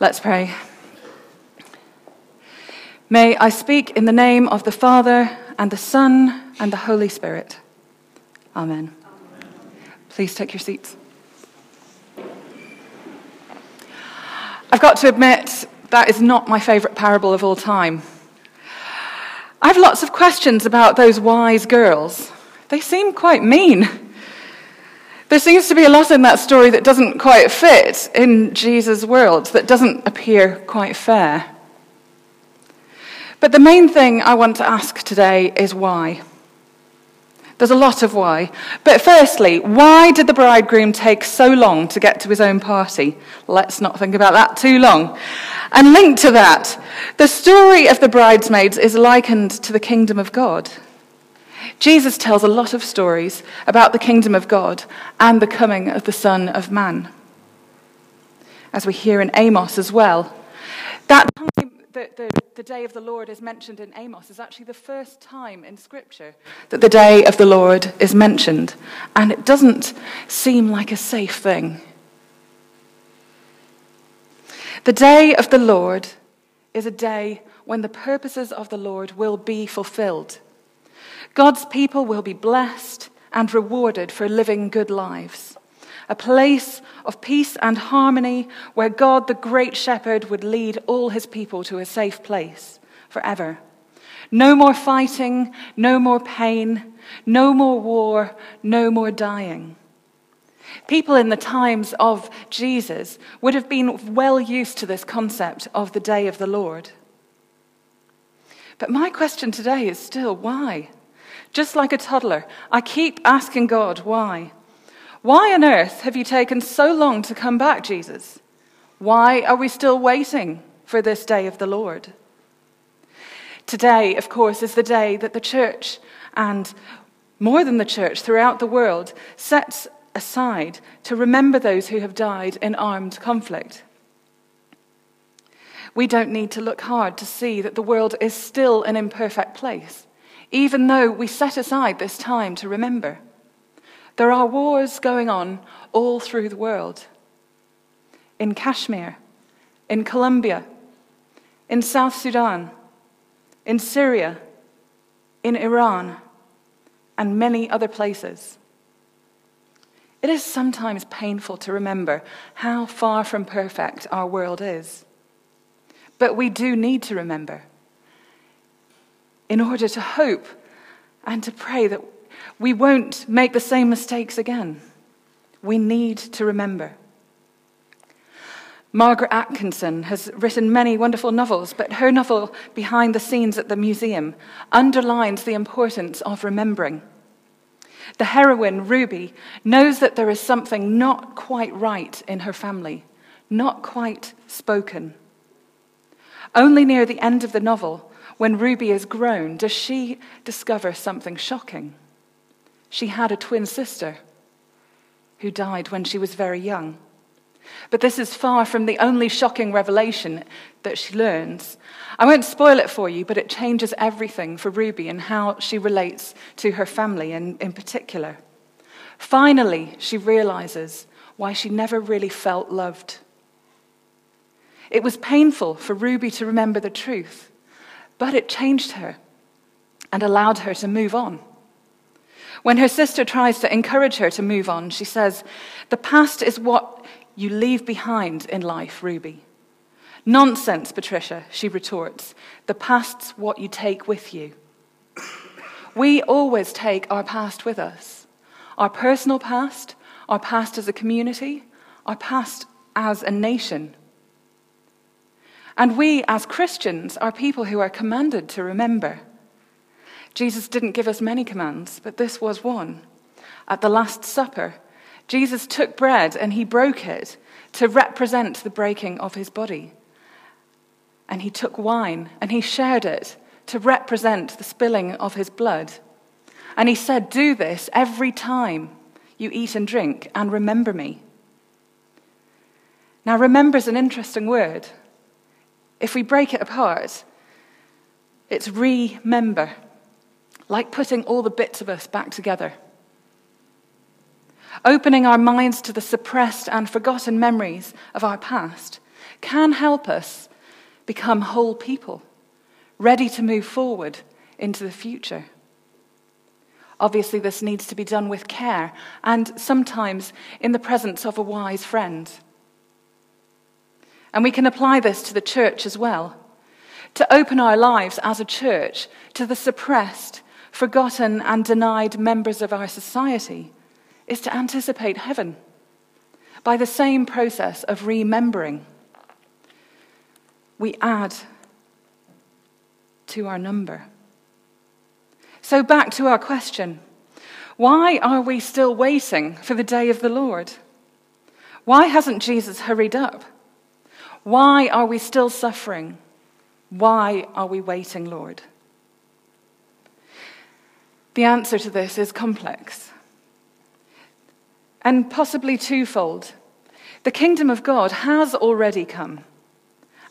Let's pray. May I speak in the name of the Father, and the Son, and the Holy Spirit. Amen. Amen. Please take your seats. I've got to admit, that is not my favourite parable of all time. I have lots of questions about those wise girls. They seem quite mean. There seems to be a lot in that story that doesn't quite fit in Jesus' world, that doesn't appear quite fair. But the main thing I want to ask today is why. There's a lot of why. But firstly, why did the bridegroom take so long to get to his own party? Let's not think about that too long. And linked to that, the story of the bridesmaids is likened to the kingdom of God. Jesus tells a lot of stories about the kingdom of God and the coming of the Son of Man. As we hear in Amos as well. That time, the, the, the day of the Lord is mentioned in Amos is actually the first time in Scripture that the day of the Lord is mentioned. And it doesn't seem like a safe thing. The day of the Lord is a day when the purposes of the Lord will be fulfilled. God's people will be blessed and rewarded for living good lives. A place of peace and harmony where God, the great shepherd, would lead all his people to a safe place forever. No more fighting, no more pain, no more war, no more dying. People in the times of Jesus would have been well used to this concept of the day of the Lord. But my question today is still why? Just like a toddler, I keep asking God, why? Why on earth have you taken so long to come back, Jesus? Why are we still waiting for this day of the Lord? Today, of course, is the day that the church, and more than the church throughout the world, sets aside to remember those who have died in armed conflict. We don't need to look hard to see that the world is still an imperfect place even though we set aside this time to remember. There are wars going on all through the world in Kashmir, in Colombia, in South Sudan, in Syria, in Iran, and many other places. It is sometimes painful to remember how far from perfect our world is. But we do need to remember in order to hope and to pray that we won't make the same mistakes again. We need to remember. Margaret Atkinson has written many wonderful novels, but her novel, Behind the Scenes at the Museum, underlines the importance of remembering. The heroine, Ruby, knows that there is something not quite right in her family, not quite spoken. Only near the end of the novel, when Ruby is grown, does she discover something shocking? She had a twin sister who died when she was very young. But this is far from the only shocking revelation that she learns. I won't spoil it for you, but it changes everything for Ruby and how she relates to her family in, in particular. Finally, she realizes why she never really felt loved. It was painful for Ruby to remember the truth, but it changed her and allowed her to move on. When her sister tries to encourage her to move on, she says, The past is what you leave behind in life, Ruby. Nonsense, Patricia, she retorts. The past's what you take with you. We always take our past with us our personal past, our past as a community, our past as a nation. And we, as Christians, are people who are commanded to remember. Jesus didn't give us many commands, but this was one. At the Last Supper, Jesus took bread and he broke it to represent the breaking of his body. And he took wine and he shared it to represent the spilling of his blood. And he said, Do this every time you eat and drink, and remember me. Now, remember is an interesting word. If we break it apart, it's remember, like putting all the bits of us back together. Opening our minds to the suppressed and forgotten memories of our past can help us become whole people, ready to move forward into the future. Obviously, this needs to be done with care and sometimes in the presence of a wise friend. And we can apply this to the church as well. To open our lives as a church to the suppressed, forgotten, and denied members of our society is to anticipate heaven by the same process of remembering. We add to our number. So, back to our question why are we still waiting for the day of the Lord? Why hasn't Jesus hurried up? Why are we still suffering? Why are we waiting, Lord? The answer to this is complex and possibly twofold. The kingdom of God has already come,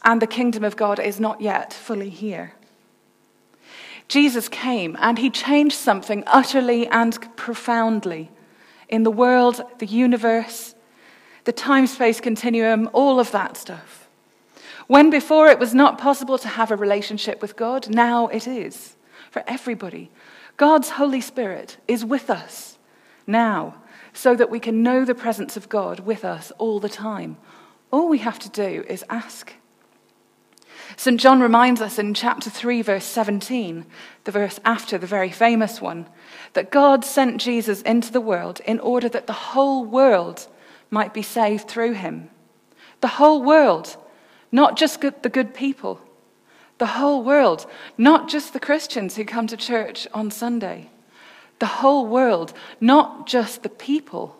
and the kingdom of God is not yet fully here. Jesus came and he changed something utterly and profoundly in the world, the universe, the time space continuum, all of that stuff. When before it was not possible to have a relationship with God, now it is for everybody. God's Holy Spirit is with us now so that we can know the presence of God with us all the time. All we have to do is ask. St. John reminds us in chapter 3, verse 17, the verse after the very famous one, that God sent Jesus into the world in order that the whole world might be saved through him. The whole world, not just the good people. The whole world, not just the Christians who come to church on Sunday. The whole world, not just the people,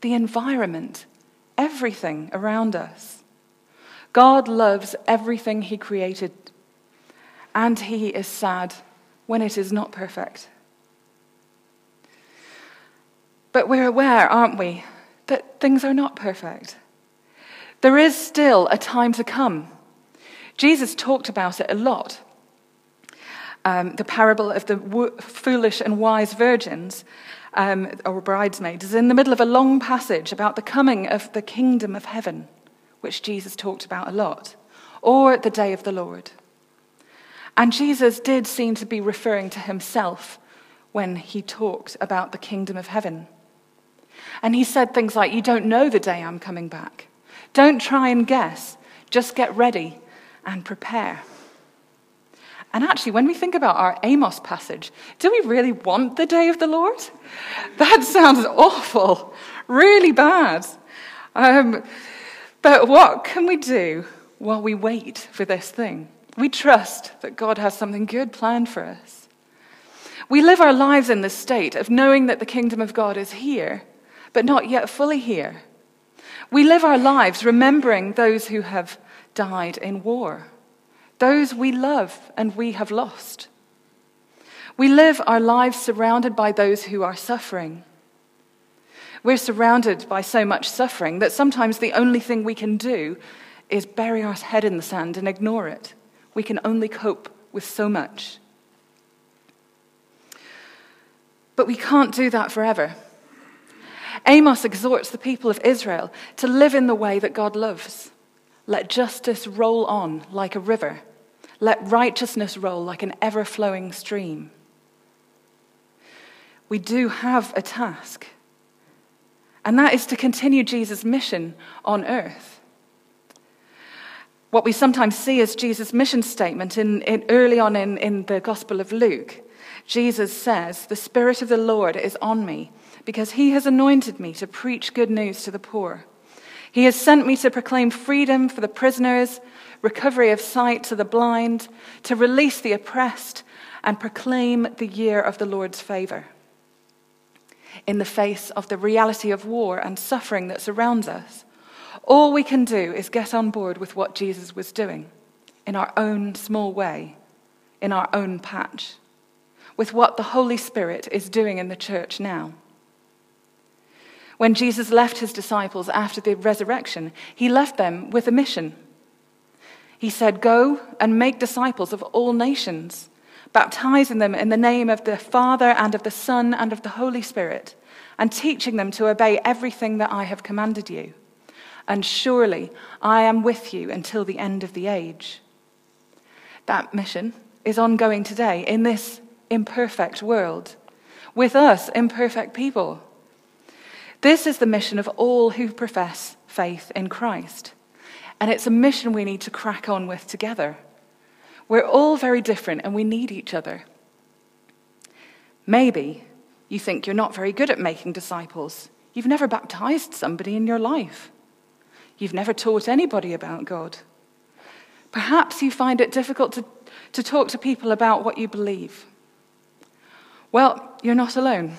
the environment, everything around us. God loves everything He created, and He is sad when it is not perfect. But we're aware, aren't we, that things are not perfect. There is still a time to come. Jesus talked about it a lot. Um, the parable of the foolish and wise virgins um, or bridesmaids is in the middle of a long passage about the coming of the kingdom of heaven which Jesus talked about a lot, or the day of the Lord. And Jesus did seem to be referring to himself when he talked about the kingdom of heaven. And he said things like, You don't know the day I'm coming back. Don't try and guess. Just get ready and prepare. And actually, when we think about our Amos passage, do we really want the day of the Lord? That sounds awful, really bad. Um, but what can we do while we wait for this thing? We trust that God has something good planned for us. We live our lives in this state of knowing that the kingdom of God is here, but not yet fully here. We live our lives remembering those who have died in war, those we love and we have lost. We live our lives surrounded by those who are suffering we're surrounded by so much suffering that sometimes the only thing we can do is bury our head in the sand and ignore it. We can only cope with so much. But we can't do that forever. Amos exhorts the people of Israel to live in the way that God loves. Let justice roll on like a river. Let righteousness roll like an ever flowing stream. We do have a task and that is to continue Jesus' mission on earth. What we sometimes see as Jesus' mission statement in, in early on in, in the Gospel of Luke, Jesus says, The Spirit of the Lord is on me because he has anointed me to preach good news to the poor. He has sent me to proclaim freedom for the prisoners, recovery of sight to the blind, to release the oppressed, and proclaim the year of the Lord's favor in the face of the reality of war and suffering that surrounds us. All we can do is get on board with what Jesus was doing in our own small way, in our own patch, with what the Holy Spirit is doing in the church now. When Jesus left his disciples after the resurrection, he left them with a mission. He said, Go and make disciples of all nations baptizing them in the name of the Father and of the Son and of the Holy Spirit, and teaching them to obey everything that I have commanded you. and surely I am with you until the end of the age. That mission is ongoing today in this imperfect world, with us imperfect people. This is the mission of all who profess faith in Christ. And it's a mission we need to crack on with together. We're all very different and we need each other. Maybe you think you're not very good at making disciples. You've never baptized somebody in your life. You've never taught anybody about God. Perhaps you find it difficult to, to talk to people about what you believe. Well, you're not alone.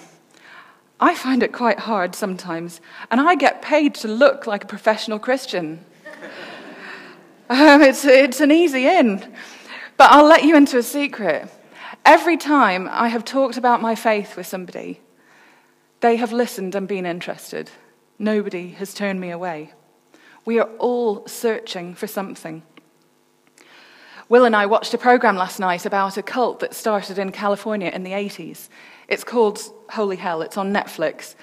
I find it quite hard sometimes, and I get paid to look like a professional Christian. um, it's, it's an easy in. But I'll let you into a secret. Every time I have talked about my faith with somebody, they have listened and been interested. Nobody has turned me away. We are all searching for something. Will and I watched a program last night about a cult that started in California in the 80s. It's called Holy Hell, it's on Netflix.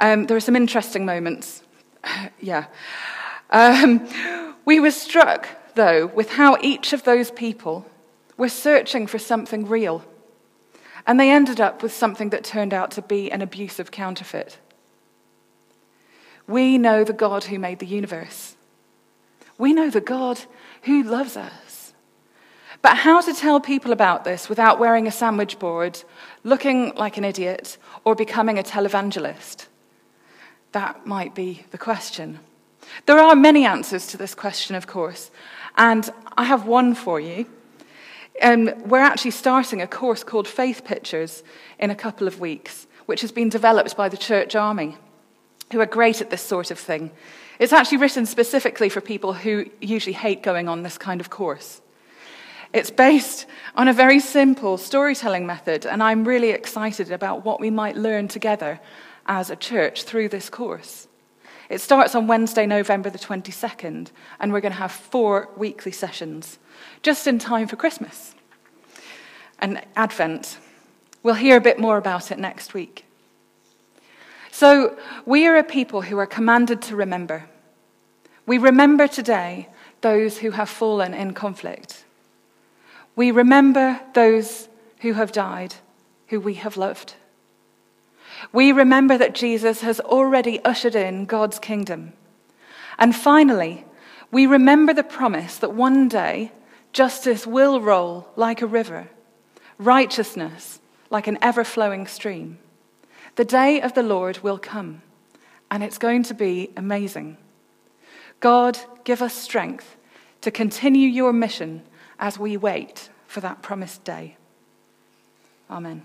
Um, there are some interesting moments. yeah. Um, we were struck, though, with how each of those people were searching for something real. And they ended up with something that turned out to be an abusive counterfeit. We know the God who made the universe. We know the God who loves us. But how to tell people about this without wearing a sandwich board looking like an idiot, or becoming a televangelist? That might be the question. There are many answers to this question, of course, and I have one for you. Um, we're actually starting a course called Faith Pictures in a couple of weeks, which has been developed by the Church Army, who are great at this sort of thing. It's actually written specifically for people who usually hate going on this kind of course. It's based on a very simple storytelling method, and I'm really excited about what we might learn together as a church through this course. It starts on Wednesday, November the 22nd, and we're going to have four weekly sessions, just in time for Christmas and Advent. We'll hear a bit more about it next week. So, we are a people who are commanded to remember. We remember today those who have fallen in conflict. We remember those who have died, who we have loved. We remember that Jesus has already ushered in God's kingdom. And finally, we remember the promise that one day justice will roll like a river, righteousness like an ever flowing stream. The day of the Lord will come, and it's going to be amazing. God, give us strength to continue your mission as we wait for that promised day. Amen.